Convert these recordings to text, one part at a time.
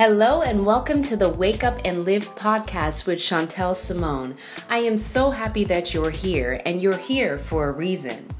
Hello and welcome to the Wake Up and Live podcast with Chantel Simone. I am so happy that you're here and you're here for a reason.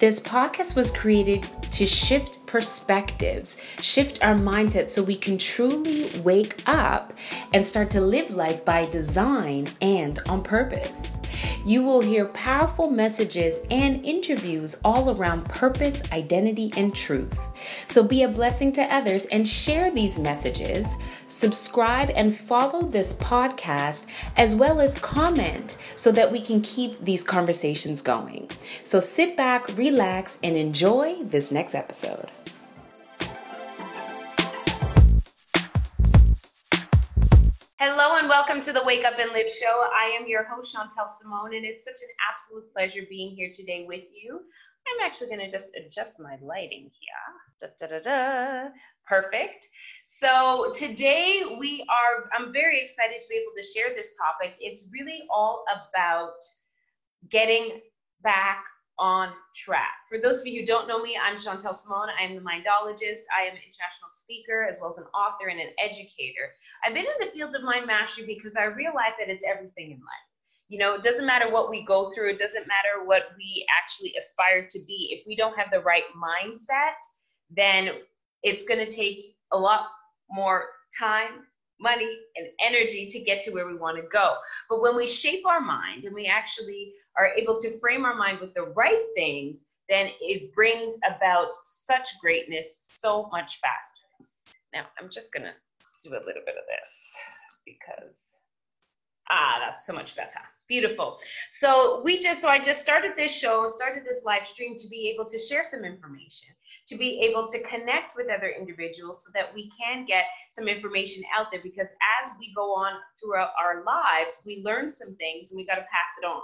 This podcast was created to shift perspectives, shift our mindset so we can truly wake up and start to live life by design and on purpose. You will hear powerful messages and interviews all around purpose, identity, and truth. So be a blessing to others and share these messages. Subscribe and follow this podcast as well as comment so that we can keep these conversations going. So sit back, relax, and enjoy this next episode. Hello and welcome to the Wake Up and Live show. I am your host, Chantel Simone, and it's such an absolute pleasure being here today with you. I'm actually going to just adjust my lighting here. Da, da, da. Perfect. So today we are, I'm very excited to be able to share this topic. It's really all about getting back on track. For those of you who don't know me, I'm Chantel Simone. I'm the mindologist. I am an international speaker as well as an author and an educator. I've been in the field of mind mastery because I realize that it's everything in life. You know, it doesn't matter what we go through, it doesn't matter what we actually aspire to be. If we don't have the right mindset, then it's going to take a lot more time, money, and energy to get to where we want to go. But when we shape our mind and we actually are able to frame our mind with the right things, then it brings about such greatness so much faster. Now, I'm just going to do a little bit of this because, ah, that's so much better. Beautiful. So we just, so I just started this show, started this live stream to be able to share some information to be able to connect with other individuals so that we can get some information out there because as we go on throughout our lives, we learn some things and we got to pass it on.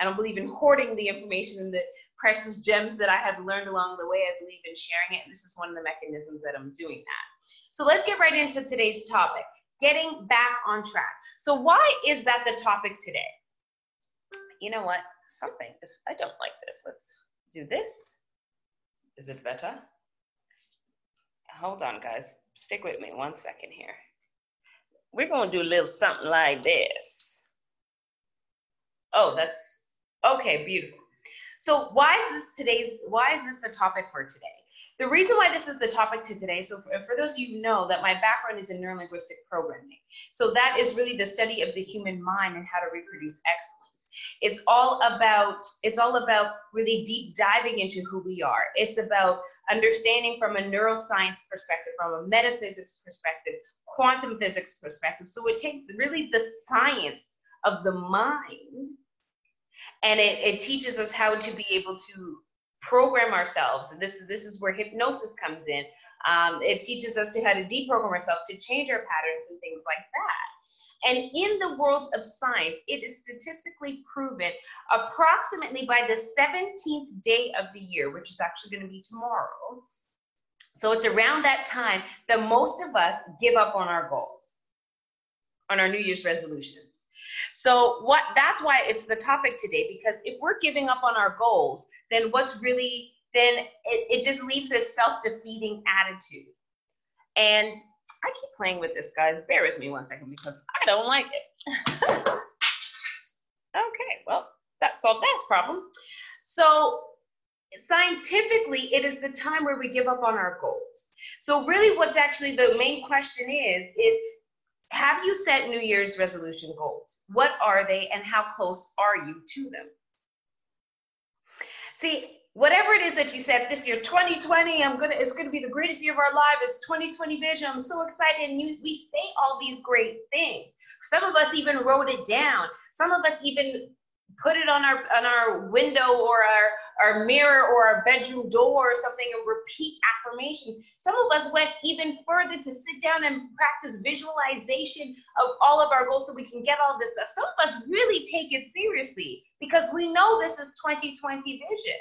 I don't believe in hoarding the information and the precious gems that I have learned along the way. I believe in sharing it. And this is one of the mechanisms that I'm doing that. So let's get right into today's topic getting back on track. So, why is that the topic today? You know what? Something is, I don't like this. Let's do this. Is it better? Hold on, guys. Stick with me one second here. We're going to do a little something like this. Oh, that's okay, beautiful. So why is this today's, why is this the topic for today? The reason why this is the topic to today, so for, for those of you know that my background is in neurolinguistic programming. So that is really the study of the human mind and how to reproduce excellence. It's all about it's all about really deep diving into who we are. It's about understanding from a neuroscience perspective, from a metaphysics perspective, quantum physics perspective. So it takes really the science of the mind and it, it teaches us how to be able to program ourselves. This, this is where hypnosis comes in. Um, it teaches us to how to deprogram ourselves, to change our patterns and things like that. And in the world of science, it is statistically proven approximately by the 17th day of the year, which is actually going to be tomorrow. So it's around that time that most of us give up on our goals, on our New Year's resolutions. So what that's why it's the topic today, because if we're giving up on our goals, then what's really then it, it just leaves this self-defeating attitude. And I keep playing with this, guys. Bear with me one second because I don't like it. okay, well, that solved that problem. So scientifically, it is the time where we give up on our goals. So really what's actually the main question is, is have you set New Year's resolution goals? What are they and how close are you to them? See, whatever it is that you said this year 2020 i'm gonna it's gonna be the greatest year of our life. It's 2020 vision. I'm so excited. And you, we say all these great things. Some of us even wrote it down. Some of us even put it on our on our window or our our mirror or our bedroom door or something and repeat affirmation. Some of us went even further to sit down and practice visualization of all of our goals so we can get all this stuff. Some of us really take it seriously because we know this is 2020 vision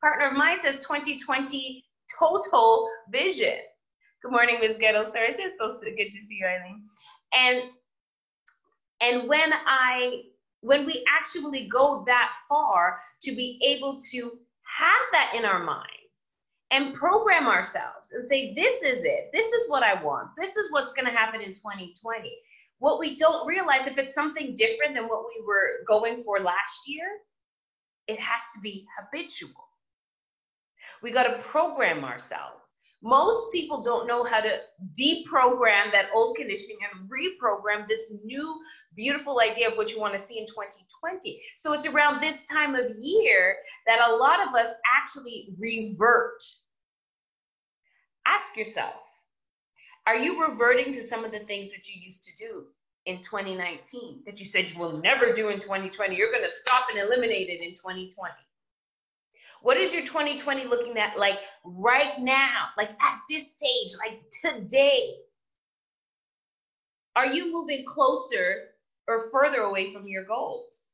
Partner of mine says 2020 total vision. Good morning, Ms. Ghetto Sir. It's so good to see you, Eileen. And and when I when we actually go that far to be able to have that in our minds and program ourselves and say, this is it. This is what I want. This is what's going to happen in 2020. What we don't realize, if it's something different than what we were going for last year, it has to be habitual. We got to program ourselves. Most people don't know how to deprogram that old conditioning and reprogram this new beautiful idea of what you want to see in 2020. So it's around this time of year that a lot of us actually revert. Ask yourself, are you reverting to some of the things that you used to do in 2019 that you said you will never do in 2020? You're going to stop and eliminate it in 2020. What is your 2020 looking at like right now, like at this stage, like today? Are you moving closer or further away from your goals?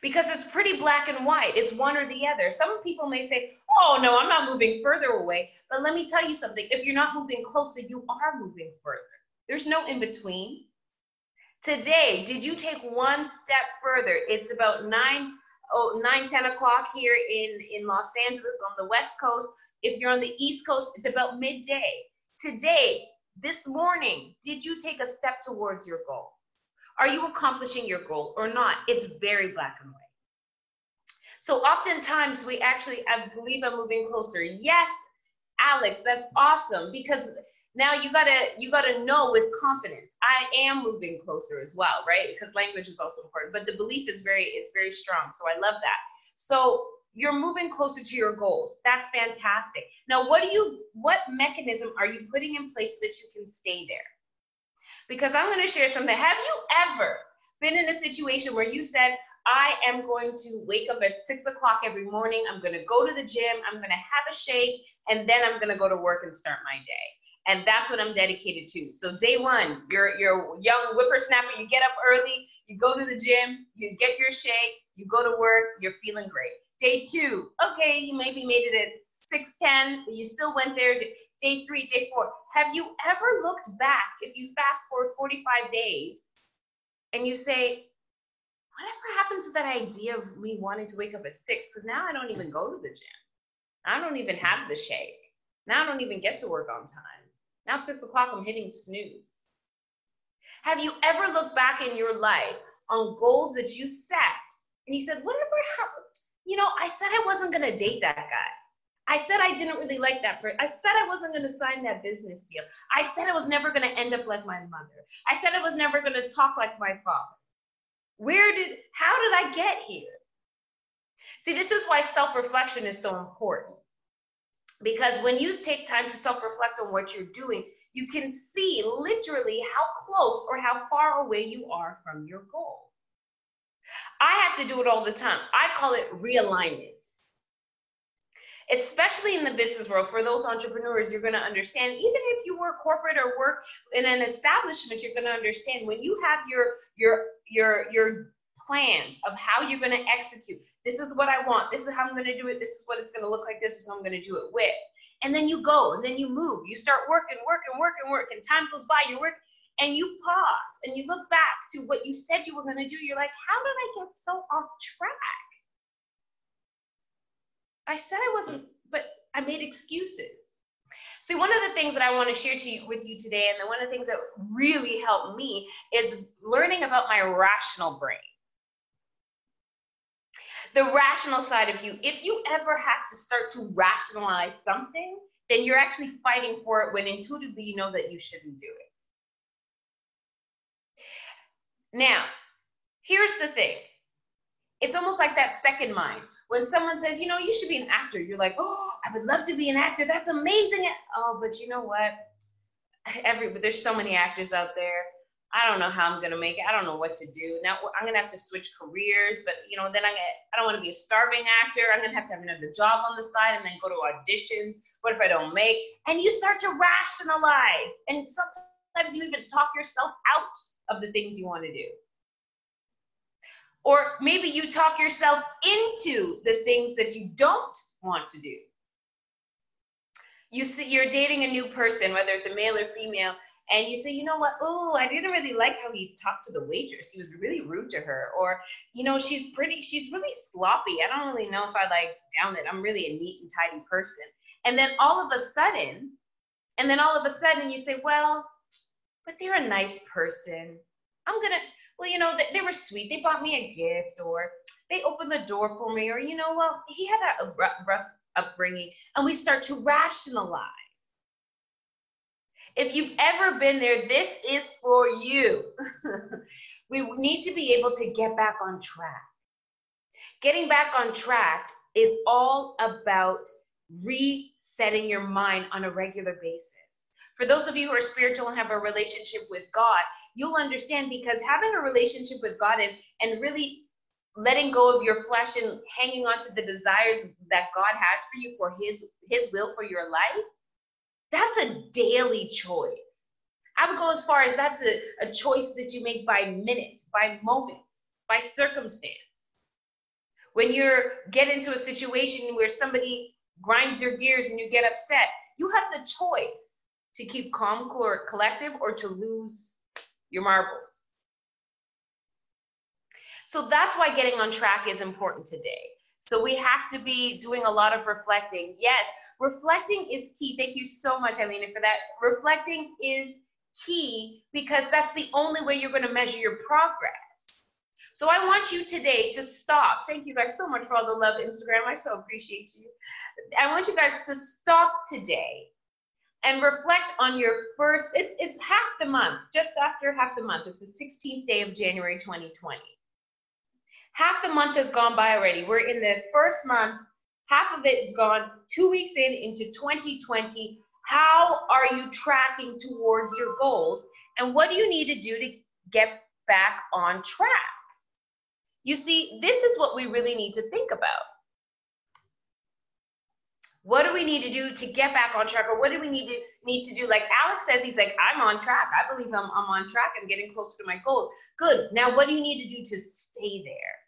Because it's pretty black and white. It's one or the other. Some people may say, oh, no, I'm not moving further away. But let me tell you something if you're not moving closer, you are moving further. There's no in between. Today, did you take one step further? It's about 9 oh, 9, 10 o'clock here in, in Los Angeles on the West Coast. If you're on the East Coast, it's about midday. Today, this morning, did you take a step towards your goal? Are you accomplishing your goal or not? It's very black and white. So oftentimes we actually, I believe I'm moving closer. Yes, Alex, that's awesome because now you gotta you gotta know with confidence. I am moving closer as well right? Because language is also important but the belief is very it's very strong so i love that. So you're moving closer to your goals. That's fantastic. Now what do you what mechanism are you putting in place so that you can stay there? Because i'm going to share something. Have you ever been in a situation where you said I am going to wake up at six o'clock every morning. I'm going to go to the gym. I'm going to have a shake, and then I'm going to go to work and start my day and that's what I'm dedicated to. So day one, you're you're young whippersnapper. You get up early, you go to the gym, you get your shake, you go to work, you're feeling great. Day two, okay, you maybe made it at six ten, but you still went there. Day three, day four. Have you ever looked back? If you fast forward 45 days, and you say, whatever happened to that idea of me wanting to wake up at six? Because now I don't even go to the gym. I don't even have the shake. Now I don't even get to work on time. Now, six o'clock, I'm hitting snooze. Have you ever looked back in your life on goals that you set and you said, whatever happened? You know, I said I wasn't going to date that guy. I said I didn't really like that person. I said I wasn't going to sign that business deal. I said I was never going to end up like my mother. I said I was never going to talk like my father. Where did, how did I get here? See, this is why self reflection is so important. Because when you take time to self reflect on what you're doing, you can see literally how close or how far away you are from your goal. I have to do it all the time. I call it realignment. Especially in the business world, for those entrepreneurs, you're going to understand, even if you work corporate or work in an establishment, you're going to understand when you have your your your your plans of how you're going to execute. This is what I want. This is how I'm going to do it. This is what it's going to look like. This is who I'm going to do it with. And then you go and then you move. You start working, working, working, working. Time goes by. You work and you pause and you look back to what you said you were going to do. You're like, how did I get so off track? I said I wasn't, but I made excuses. See, one of the things that I want to share to you with you today, and one of the things that really helped me is learning about my rational brain the rational side of you. If you ever have to start to rationalize something, then you're actually fighting for it when intuitively you know that you shouldn't do it. Now, here's the thing it's almost like that second mind. When someone says, you know, you should be an actor, you're like, oh, I would love to be an actor. That's amazing. Oh, but you know what? Every, but there's so many actors out there I don't know how I'm gonna make it. I don't know what to do. Now I'm gonna have to switch careers, but you know, then I get I don't want to be a starving actor. I'm gonna have to have another job on the side and then go to auditions. What if I don't make? And you start to rationalize, and sometimes you even talk yourself out of the things you want to do. Or maybe you talk yourself into the things that you don't want to do. You see, you're dating a new person, whether it's a male or female, and you say, you know what? Oh, I didn't really like how he talked to the waitress. He was really rude to her. Or, you know, she's pretty, she's really sloppy. I don't really know if I like down it. I'm really a neat and tidy person. And then all of a sudden, and then all of a sudden you say, well, but they're a nice person. I'm gonna, well, you know, they, they were sweet. They bought me a gift, or they opened the door for me, or you know, well, he had a, a rough upbringing, and we start to rationalize. If you've ever been there, this is for you. we need to be able to get back on track. Getting back on track is all about resetting your mind on a regular basis. For those of you who are spiritual and have a relationship with God, you'll understand because having a relationship with God and, and really letting go of your flesh and hanging on to the desires that God has for you for his his will for your life, that's a daily choice. I would go as far as that's a, a choice that you make by minutes, by moments, by circumstance. When you're get into a situation where somebody grinds your gears and you get upset, you have the choice to keep calm or collective or to lose your marbles. So that's why getting on track is important today. So we have to be doing a lot of reflecting. Yes, reflecting is key. Thank you so much, Eileen, for that. Reflecting is key because that's the only way you're going to measure your progress. So I want you today to stop. Thank you guys so much for all the love, Instagram. I so appreciate you. I want you guys to stop today and reflect on your first, it's, it's half the month, just after half the month. It's the 16th day of January 2020. Half the month has gone by already. We're in the first month. Half of it is gone two weeks in into 2020. How are you tracking towards your goals? And what do you need to do to get back on track? You see, this is what we really need to think about. What do we need to do to get back on track? Or what do we need to need to do? Like Alex says, he's like, I'm on track. I believe I'm, I'm on track. I'm getting closer to my goals. Good. Now, what do you need to do to stay there?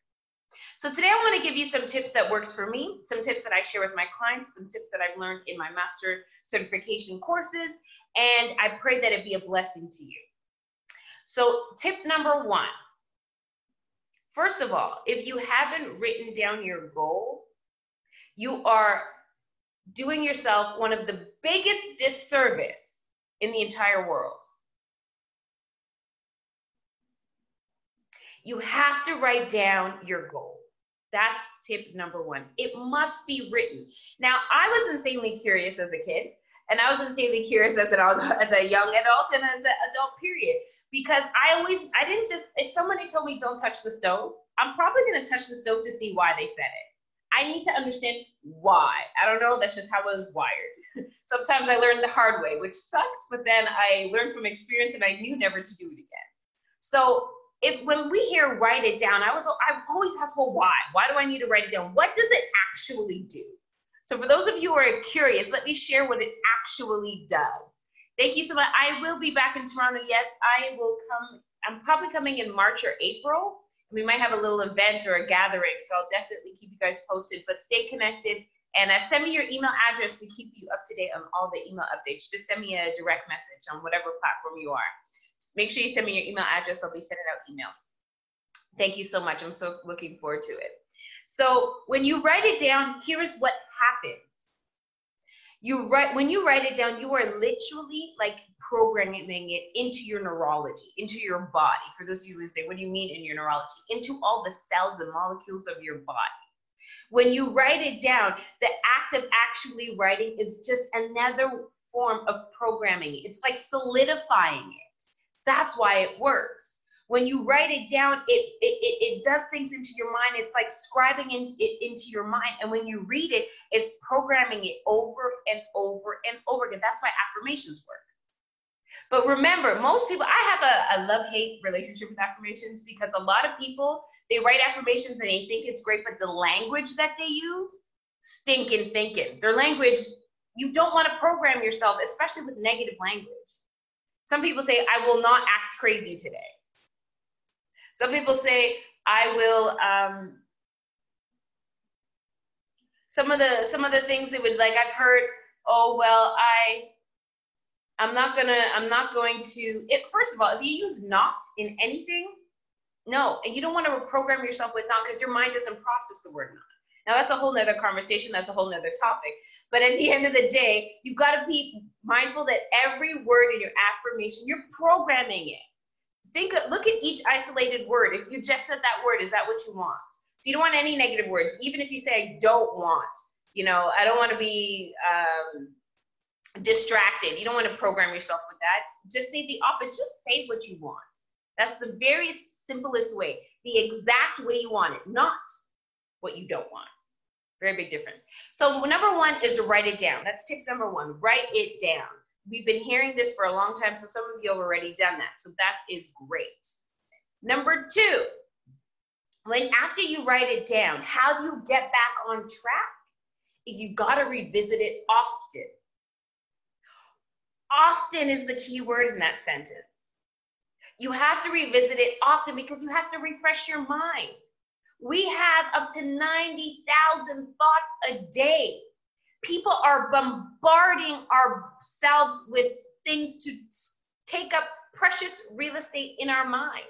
So today I want to give you some tips that worked for me, some tips that I share with my clients, some tips that I've learned in my master certification courses, and I pray that it be a blessing to you. So tip number one, first of all, if you haven't written down your goal, you are doing yourself one of the biggest disservice in the entire world. You have to write down your goal. That's tip number one. It must be written. Now, I was insanely curious as a kid, and I was insanely curious as an as a young adult and as an adult period because I always I didn't just if somebody told me don't touch the stove, I'm probably gonna touch the stove to see why they said it. I need to understand why. I don't know, that's just how I was wired. Sometimes I learned the hard way, which sucked, but then I learned from experience and I knew never to do it again. So if when we hear write it down, I was I always ask, well, why? Why do I need to write it down? What does it actually do? So for those of you who are curious, let me share what it actually does. Thank you so much. I will be back in Toronto. Yes, I will come. I'm probably coming in March or April we might have a little event or a gathering. So I'll definitely keep you guys posted, but stay connected and uh, send me your email address to keep you up to date on all the email updates. Just send me a direct message on whatever platform you are. Just make sure you send me your email address. I'll be sending out emails. Thank you so much. I'm so looking forward to it. So when you write it down, here's what happens. You write when you write it down, you are literally like programming it into your neurology, into your body. For those of you who say, what do you mean in your neurology? Into all the cells and molecules of your body. When you write it down, the act of actually writing is just another form of programming. It's like solidifying it. That's why it works. When you write it down, it, it, it, does things into your mind. It's like scribing in, it into your mind. And when you read it, it's programming it over and over and over again. That's why affirmations work. But remember, most people, I have a, a love hate relationship with affirmations because a lot of people, they write affirmations and they think it's great, but the language that they use, stinking thinking. Their language, you don't want to program yourself, especially with negative language. Some people say, I will not act crazy today. Some people say, I will, um, some of the some of the things they would like i've heard oh well i I'm not gonna, I'm not going to, it, first of all, if you use not in anything, no, and you don't want to program yourself with not because your mind doesn't process the word not. Now that's a whole nother conversation. That's a whole nother topic. But at the end of the day, you've got to be mindful that every word in your affirmation, you're programming it. Think, look at each isolated word. If you just said that word, is that what you want? So you don't want any negative words. Even if you say, I don't want, you know, I don't want to be um, distracted. You don't want to program yourself with that. Just say the opposite. Just say what you want. That's the very simplest way, the exact way you want it, not what you don't want. Very big difference. So number one is write it down. That's tip number one. Write it down. We've been hearing this for a long time, so some of you have already done that. So that is great. Number two, when after you write it down, how do you get back on track? Is you got to revisit it often. Often is the key word in that sentence. You have to revisit it often because you have to refresh your mind. We have up to 90,000 thoughts a day. People are bombarding ourselves with things to take up precious real estate in our minds.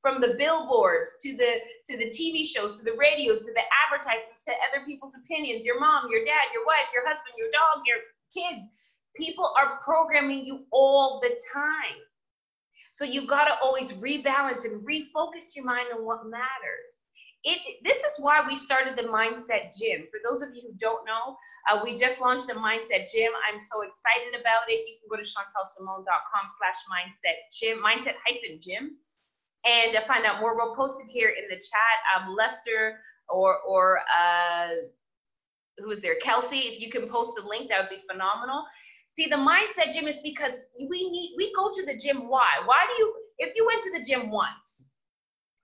From the billboards to the to the TV shows to the radio to the advertisements to other people's opinions. Your mom your dad your wife your husband your dog your kids. People are programming you all the time. So you got to always rebalance and refocus your mind on what matters it, this is why we started the mindset gym. For those of you who don't know uh, we just launched a mindset gym. I'm so excited about it. You can go to chantelsimone.com slash mindset gym mindset hyphen gym and to find out more. We'll post it here in the chat. Um, lester or or uh, who is there? Kelsey if you can post the link that would be phenomenal. See the mindset gym is because we need we go to the gym. Why? Why do you if you went to the gym once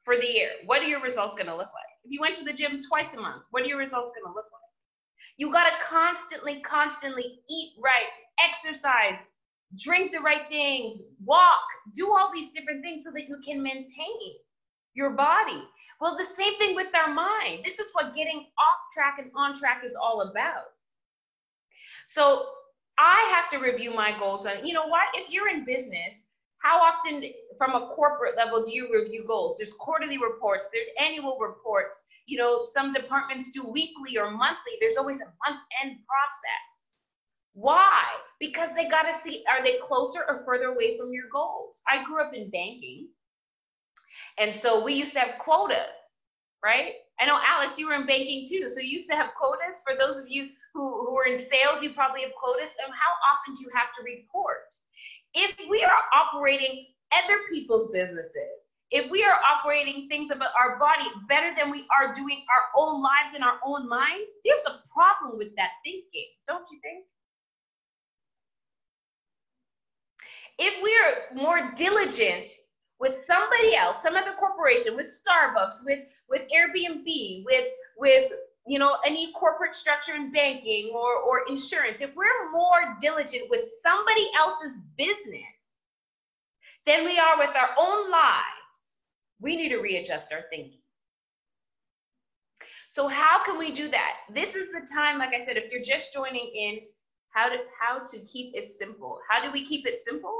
for the year. What are your results going to look like? If you went to the gym twice a month, what are your results going to look like? You got to constantly, constantly eat right, exercise, drink the right things, walk, do all these different things so that you can maintain your body. Well, the same thing with our mind. This is what getting off track and on track is all about. So I have to review my goals And you know what, if you're in business, how often from a corporate level do you review goals? There's quarterly reports there's annual reports. You know some departments do weekly or monthly. There's always a month end process. Why? Because they got to see are they closer or further away from your goals? I grew up in banking. And so we used to have quotas right? I know alex you were in banking too. So you used to have quotas. For those of you who, who are in sales you probably have quotas. And how often do you have to report if we are operating other people's businesses, if we are operating things about our body better than we are doing our own lives in our own minds, there's a problem with that thinking, don't you think? If we are more diligent with somebody else, some other corporation, with Starbucks, with with Airbnb, with with you know, any corporate structure in banking or, or insurance, if we're more diligent with somebody else's business than we are with our own lives, we need to readjust our thinking. So how can we do that? This is the time, like I said, if you're just joining in, how to how to keep it simple. How do we keep it simple?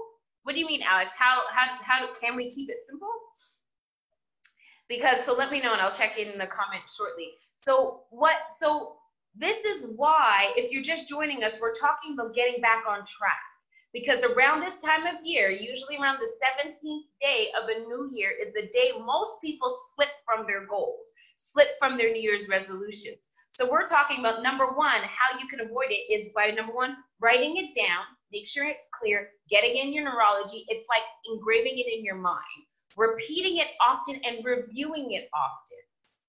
What do you mean, Alex? How how how can we keep it simple? Because so let me know and I'll check in the comment shortly. So what, so this is why, if you're just joining us, we're talking about getting back on track. Because around this time of year, usually around the 17th day of a new year, is the day most people slip from their goals, slip from their New Year's resolutions. So we're talking about number one, how you can avoid it is by number one, writing it down, make sure it's clear, getting in your neurology. It's like engraving it in your mind, repeating it often and reviewing it often.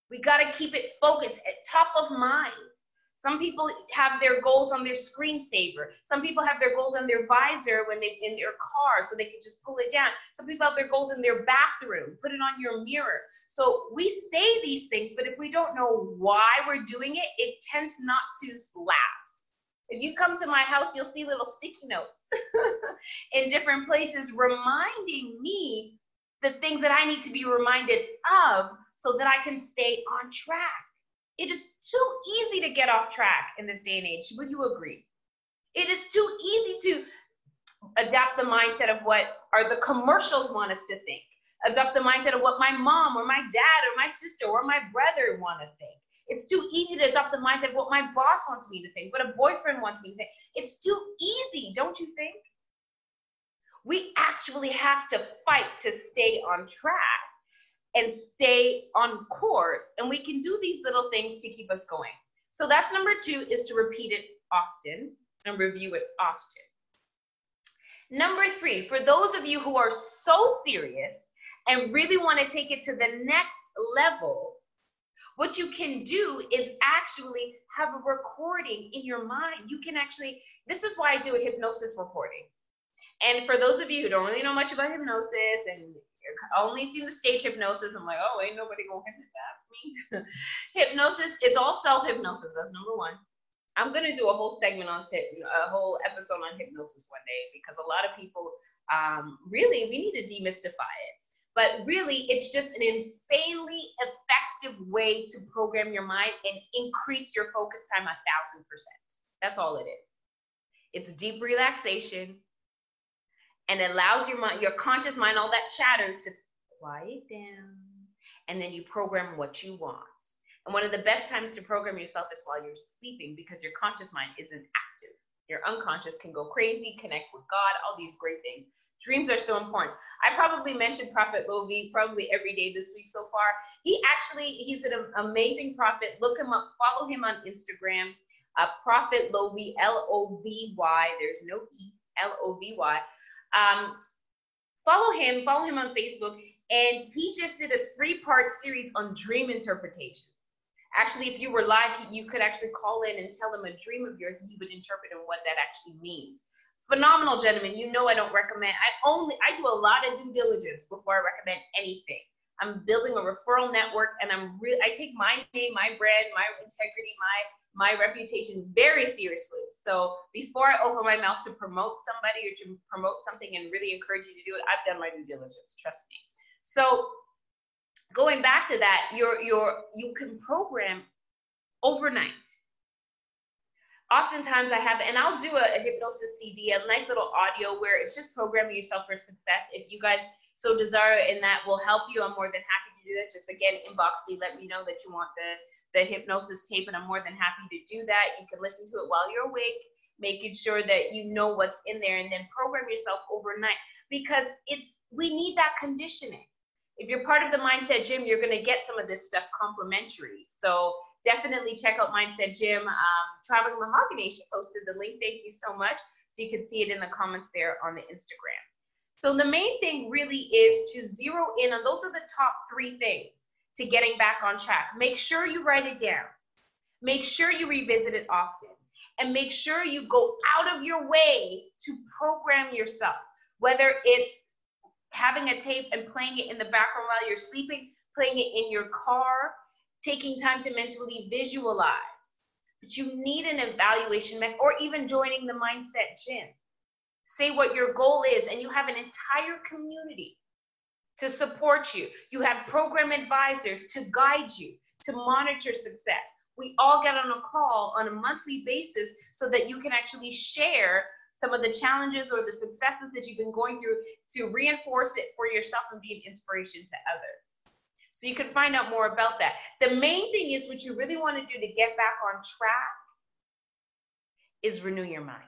We got to keep it focused at top of mind. Some people have their goals on their screensaver. Some people have their goals on their visor when they in their car so they can just pull it down. Some people have their goals in their bathroom. Put it on your mirror. So we say these things, but if we don't know why we're doing it, it tends not to last. If you come to my house, you'll see little sticky notes in different places reminding me the things that I need to be reminded of so that I can stay on track. It is too easy to get off track in this day and age. Would you agree? It is too easy to adapt the mindset of what are the commercials want us to think. Adopt the mindset of what my mom or my dad or my sister or my brother want to think. It's too easy to adopt the mindset of what my boss wants me to think, what a boyfriend wants me to think. It's too easy, don't you think? We actually have to fight to stay on track and stay on course. And we can do these little things to keep us going. So that's number two is to repeat it often and review it often. Number three, for those of you who are so serious and really want to take it to the next level, what you can do is actually have a recording in your mind. You can actually, this is why I do a hypnosis recording. And for those of you who don't really know much about hypnosis and only seen the stage hypnosis, I'm like, oh, ain't nobody gonna hypnotize me. hypnosis, it's all self hypnosis. That's number one. I'm gonna do a whole segment on a whole episode on hypnosis one day because a lot of people um, really we need to demystify it. But really, it's just an insanely effective way to program your mind and increase your focus time a thousand percent. That's all it is. It's deep relaxation and allows your mind, your conscious mind, all that chatter to quiet down. And then you program what you want. And one of the best times to program yourself is while you're sleeping because your conscious mind isn't active. Your unconscious can go crazy, connect with God, all these great things. Dreams are so important. I probably mentioned Prophet Lovy probably every day this week so far. He actually, he's an amazing prophet. Look him up, follow him on Instagram. Uh, prophet Lovy, L O V Y. There's no E, L O V Y. Um, follow him, follow him on Facebook. And he just did a three part series on dream interpretation. Actually, if you were live, you could actually call in and tell him a dream of yours, and he would interpret and what that actually means. Phenomenal gentlemen. You know I don't recommend. I only I do a lot of due diligence before I recommend anything. I'm building a referral network, and I'm really I take my name, my brand, my integrity, my my reputation very seriously. So before I open my mouth to promote somebody or to promote something and really encourage you to do it, I've done my due diligence, trust me. So going back to that, you're, you're, you can program overnight. Oftentimes I have, and I'll do a, a hypnosis CD, a nice little audio where it's just programming yourself for success. If you guys so desire and that will help you, I'm more than happy to do that. Just again, inbox me, let me know that you want the the hypnosis tape, and I'm more than happy to do that. You can listen to it while you're awake, making sure that you know what's in there, and then program yourself overnight because it's we need that conditioning. If you're part of the Mindset Gym, you're going to get some of this stuff complimentary. So definitely check out Mindset Gym. Um, Traveling Mahogany, she posted the link. Thank you so much. So you can see it in the comments there on the Instagram. So the main thing really is to zero in on those are the top three things to getting back on track. Make sure you write it down. Make sure you revisit it often. And make sure you go out of your way to program yourself, whether it's having a tape and playing it in the background while you're sleeping, playing it in your car, taking time to mentally visualize. But you need an evaluation or even joining the mindset gym. Say what your goal is, and you have an entire community to support you. You have program advisors to guide you, to monitor success. We all get on a call on a monthly basis so that you can actually share some of the challenges or the successes that you've been going through to reinforce it for yourself and be an inspiration to others. So you can find out more about that. The main thing is what you really want to do to get back on track is renew your mind.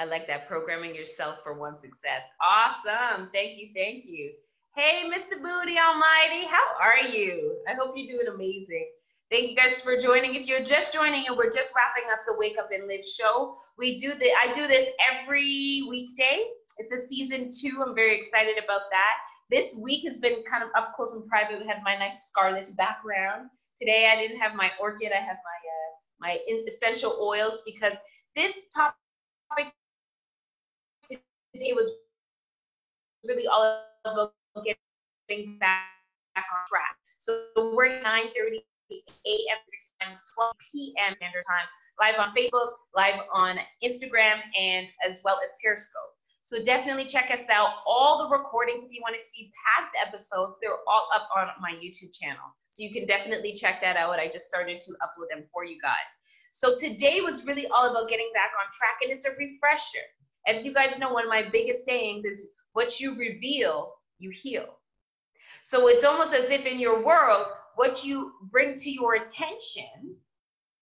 I like that programming yourself for one success. Awesome. Thank you. Thank you. Hey, Mr. Booty Almighty, how are you? I hope you're doing amazing. Thank you guys for joining. If you're just joining and we're just wrapping up the Wake Up and Live show, we do the I do this every weekday. It's a season two. I'm very excited about that. This week has been kind of up close and private. We have my nice scarlet background. Today I didn't have my orchid. I have my uh, my essential oils because this topic today was really all about getting back, back on track. So we're 9:30 a.m. 12 p.m. Standard Time, live on Facebook, live on Instagram, and as well as Periscope. So definitely check us out. All the recordings, if you want to see past episodes, they're all up on my YouTube channel. So you can definitely check that out. I just started to upload them for you guys. So today was really all about getting back on track, and it's a refresher. As you guys know, one of my biggest sayings is what you reveal, you heal. So it's almost as if in your world, what you bring to your attention,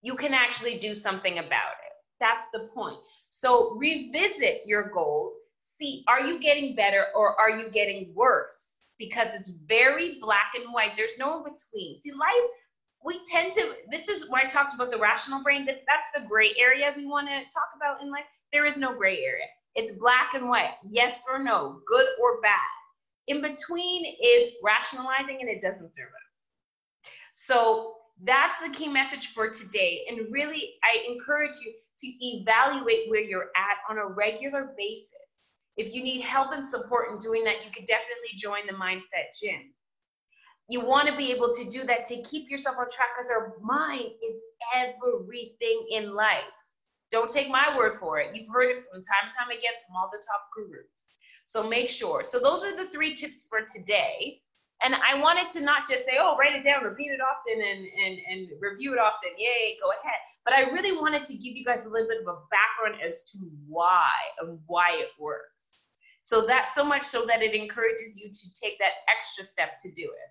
you can actually do something about it. That's the point. So revisit your goals. See, are you getting better or are you getting worse? Because it's very black and white. There's no in between. See, life, we tend to, this is where I talked about the rational brain. That's the gray area we want to talk about in life. There is no gray area. It's black and white, yes or no, good or bad. In between is rationalizing and it doesn't serve us. So that's the key message for today. And really, I encourage you to evaluate where you're at on a regular basis. If you need help and support in doing that, you could definitely join the Mindset Gym. You want to be able to do that to keep yourself on track because our mind is everything in life. Don't take my word for it. You've heard it from time and time again from all the top gurus. So make sure. So those are the three tips for today. And I wanted to not just say, oh, write it down, repeat it often, and, and, and review it often. Yay, go ahead. But I really wanted to give you guys a little bit of a background as to why and why it works. So that so much so that it encourages you to take that extra step to do it.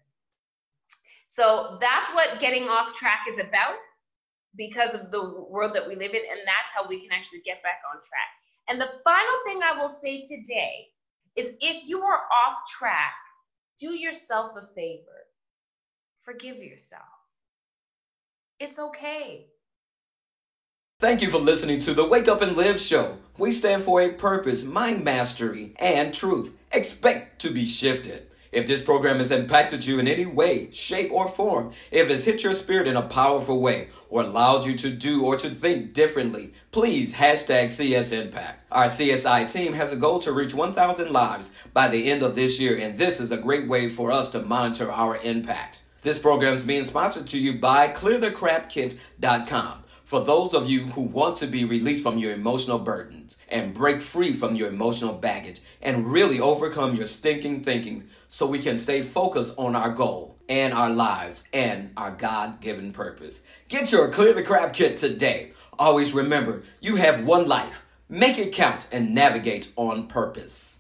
So that's what getting off track is about because of the world that we live in. And that's how we can actually get back on track. And the final thing I will say today is if you are off track, do yourself a favor. Forgive yourself. It's okay. Thank you for listening to the Wake Up and Live show. We stand for a purpose, mind mastery, and truth. Expect to be shifted. If this program has impacted you in any way, shape, or form, if it's hit your spirit in a powerful way, or allowed you to do or to think differently, please hashtag CS Impact. Our CSI team has a goal to reach 1,000 lives by the end of this year, and this is a great way for us to monitor our impact. This program is being sponsored to you by ClearTheCrapKit.com for those of you who want to be released from your emotional burdens and break free from your emotional baggage and really overcome your stinking thinking so we can stay focused on our goal and our lives and our God given purpose. Get your Clear the Crap kit today. Always remember, you have one life. Make it count and navigate on purpose.